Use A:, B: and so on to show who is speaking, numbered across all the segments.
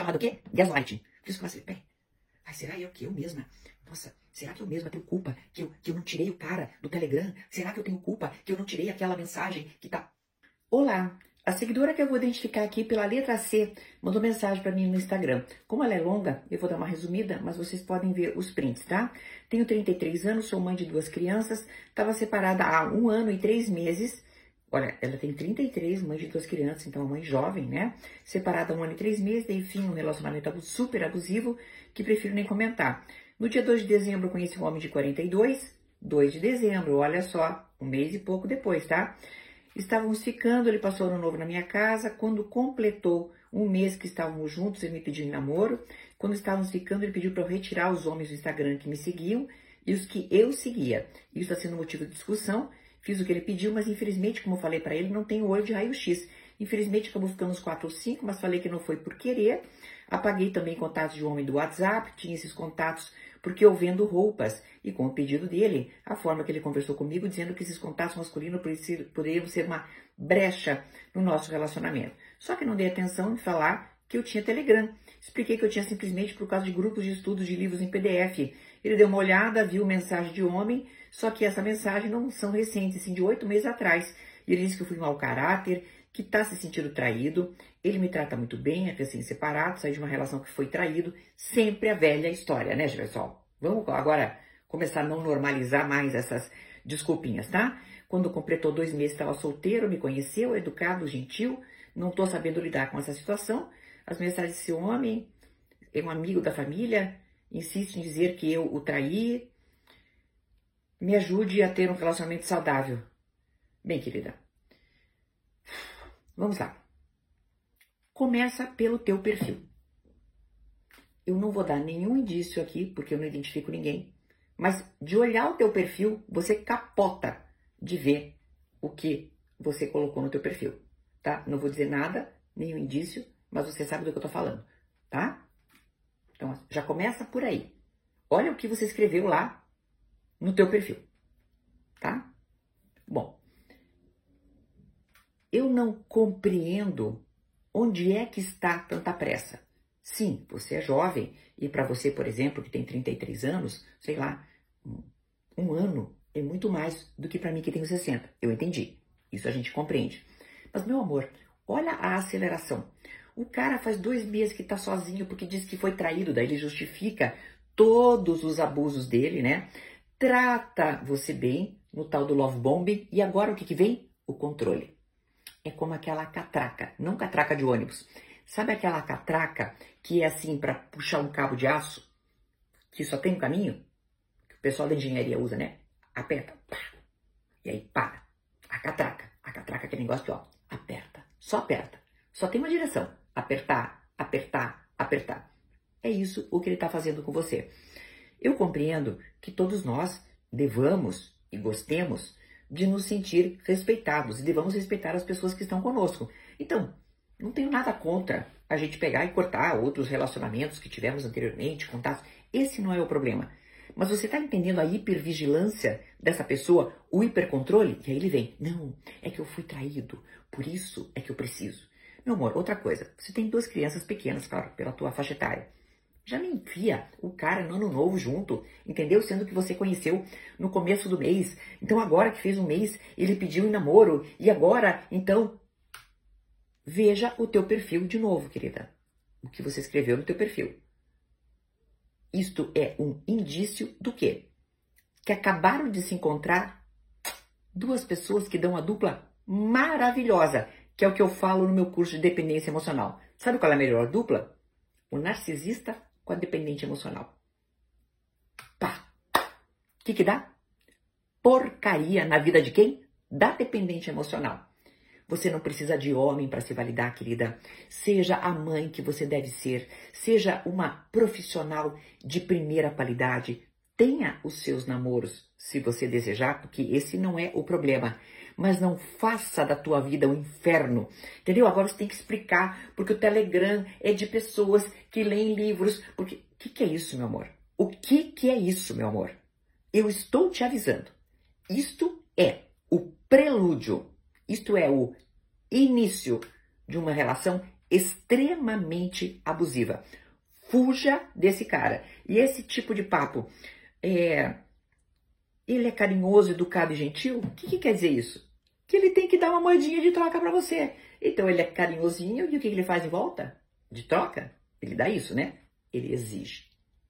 A: chamado o quê? Gaslighting. Por isso que eu falei, ai, será eu que eu mesma? Nossa, será que eu mesma tenho culpa que eu, que eu não tirei o cara do Telegram? Será que eu tenho culpa que eu não tirei aquela mensagem que tá... Olá, a seguidora que eu vou identificar aqui pela letra C mandou mensagem para mim no Instagram. Como ela é longa, eu vou dar uma resumida, mas vocês podem ver os prints, tá? Tenho 33 anos, sou mãe de duas crianças, estava separada há um ano e três meses Olha, ela tem 33, mãe de duas crianças, então uma mãe jovem, né? Separada há um ano e três meses, daí fim um relacionamento super abusivo, que prefiro nem comentar. No dia 2 de dezembro, eu conheci um homem de 42, 2 de dezembro, olha só, um mês e pouco depois, tá? Estávamos ficando, ele passou ano novo na minha casa, quando completou um mês que estávamos juntos, ele me pediu em namoro. Quando estávamos ficando, ele pediu para eu retirar os homens do Instagram que me seguiam e os que eu seguia. Isso está sendo motivo de discussão Fiz o que ele pediu, mas infelizmente, como eu falei para ele, não tem olho de raio-x. Infelizmente, acabou ficando uns 4 ou 5, mas falei que não foi por querer. Apaguei também contatos de homem do WhatsApp, tinha esses contatos porque eu vendo roupas. E com o pedido dele, a forma que ele conversou comigo, dizendo que esses contatos masculinos poderiam ser uma brecha no nosso relacionamento. Só que não dei atenção em falar que eu tinha Telegram. Expliquei que eu tinha simplesmente por causa de grupos de estudos de livros em PDF. Ele deu uma olhada, viu mensagem de homem, só que essa mensagem não são recentes, assim, de oito meses atrás. E ele disse que eu fui mau caráter, que está se sentindo traído. Ele me trata muito bem, é assim, separado, saí de uma relação que foi traído. Sempre a velha história, né, pessoal? Vamos agora começar a não normalizar mais essas desculpinhas, tá? Quando completou dois meses, estava solteiro, me conheceu, educado, gentil. Não estou sabendo lidar com essa situação. As mensagens desse homem é um amigo da família, insiste em dizer que eu o traí, me ajude a ter um relacionamento saudável. Bem, querida, vamos lá. Começa pelo teu perfil. Eu não vou dar nenhum indício aqui, porque eu não identifico ninguém, mas de olhar o teu perfil, você capota de ver o que você colocou no teu perfil, tá? Não vou dizer nada, nenhum indício, mas você sabe do que eu tô falando, tá? Então, já começa por aí. Olha o que você escreveu lá no teu perfil, tá? Bom, eu não compreendo onde é que está tanta pressa. Sim, você é jovem e para você, por exemplo, que tem 33 anos, sei lá, um ano é muito mais do que para mim que tenho 60. Eu entendi. Isso a gente compreende. Mas, meu amor, olha a aceleração. O cara faz dois meses que tá sozinho porque diz que foi traído, daí ele justifica todos os abusos dele, né? trata você bem no tal do love bombing e agora o que, que vem? O controle. É como aquela catraca, não catraca de ônibus. Sabe aquela catraca que é assim para puxar um cabo de aço, que só tem um caminho? Que o pessoal da engenharia usa, né? Aperta, pá, e aí para. A catraca, a catraca que negócio que ó, aperta, só aperta. Só tem uma direção, apertar, apertar, apertar. É isso o que ele está fazendo com você. Eu compreendo que todos nós devamos e gostemos de nos sentir respeitados e devamos respeitar as pessoas que estão conosco. Então, não tenho nada contra a gente pegar e cortar outros relacionamentos que tivemos anteriormente, contatos. Esse não é o problema. Mas você está entendendo a hipervigilância dessa pessoa, o hipercontrole? E aí ele vem, não, é que eu fui traído, por isso é que eu preciso. Meu amor, outra coisa, você tem duas crianças pequenas, claro, pela tua faixa etária. Já me enfia o cara no ano novo junto, entendeu? Sendo que você conheceu no começo do mês. Então agora que fez um mês, ele pediu em namoro. E agora, então, veja o teu perfil de novo, querida. O que você escreveu no teu perfil. Isto é um indício do quê? Que acabaram de se encontrar duas pessoas que dão uma dupla maravilhosa, que é o que eu falo no meu curso de dependência emocional. Sabe qual é a melhor dupla? O narcisista com a dependente emocional. Pá! O que, que dá? Porcaria na vida de quem? Da dependente emocional. Você não precisa de homem para se validar, querida. Seja a mãe que você deve ser. Seja uma profissional de primeira qualidade. Tenha os seus namoros, se você desejar, porque esse não é o problema mas não faça da tua vida um inferno. Entendeu? Agora você tem que explicar, porque o Telegram é de pessoas que leem livros. Porque o que, que é isso, meu amor? O que, que é isso, meu amor? Eu estou te avisando. Isto é o prelúdio. Isto é o início de uma relação extremamente abusiva. Fuja desse cara. E esse tipo de papo, é, ele é carinhoso, educado e gentil? O que, que quer dizer isso? Que ele tem que dar uma moedinha de troca para você. Então ele é carinhosinho e o que, que ele faz em volta? De troca? Ele dá isso, né? Ele exige,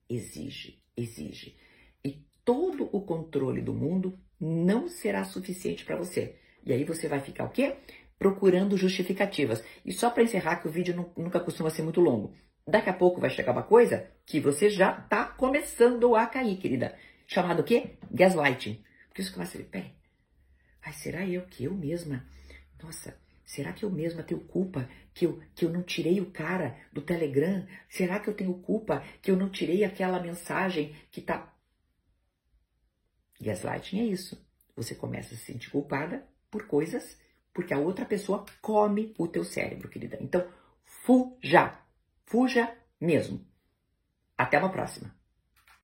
A: exige, exige. E todo o controle do mundo não será suficiente para você. E aí você vai ficar o quê? Procurando justificativas. E só para encerrar, que o vídeo nunca costuma ser muito longo. Daqui a pouco vai chegar uma coisa que você já está começando a cair, querida. Chamado o quê? Gaslighting. Porque você começa a dizer, peraí, ai, será eu que eu mesma? Nossa, será que eu mesma tenho culpa que eu, que eu não tirei o cara do Telegram? Será que eu tenho culpa que eu não tirei aquela mensagem que tá. Gaslighting é isso. Você começa a se sentir culpada por coisas porque a outra pessoa come o teu cérebro, querida. Então, fuja. Fuja mesmo. Até uma próxima.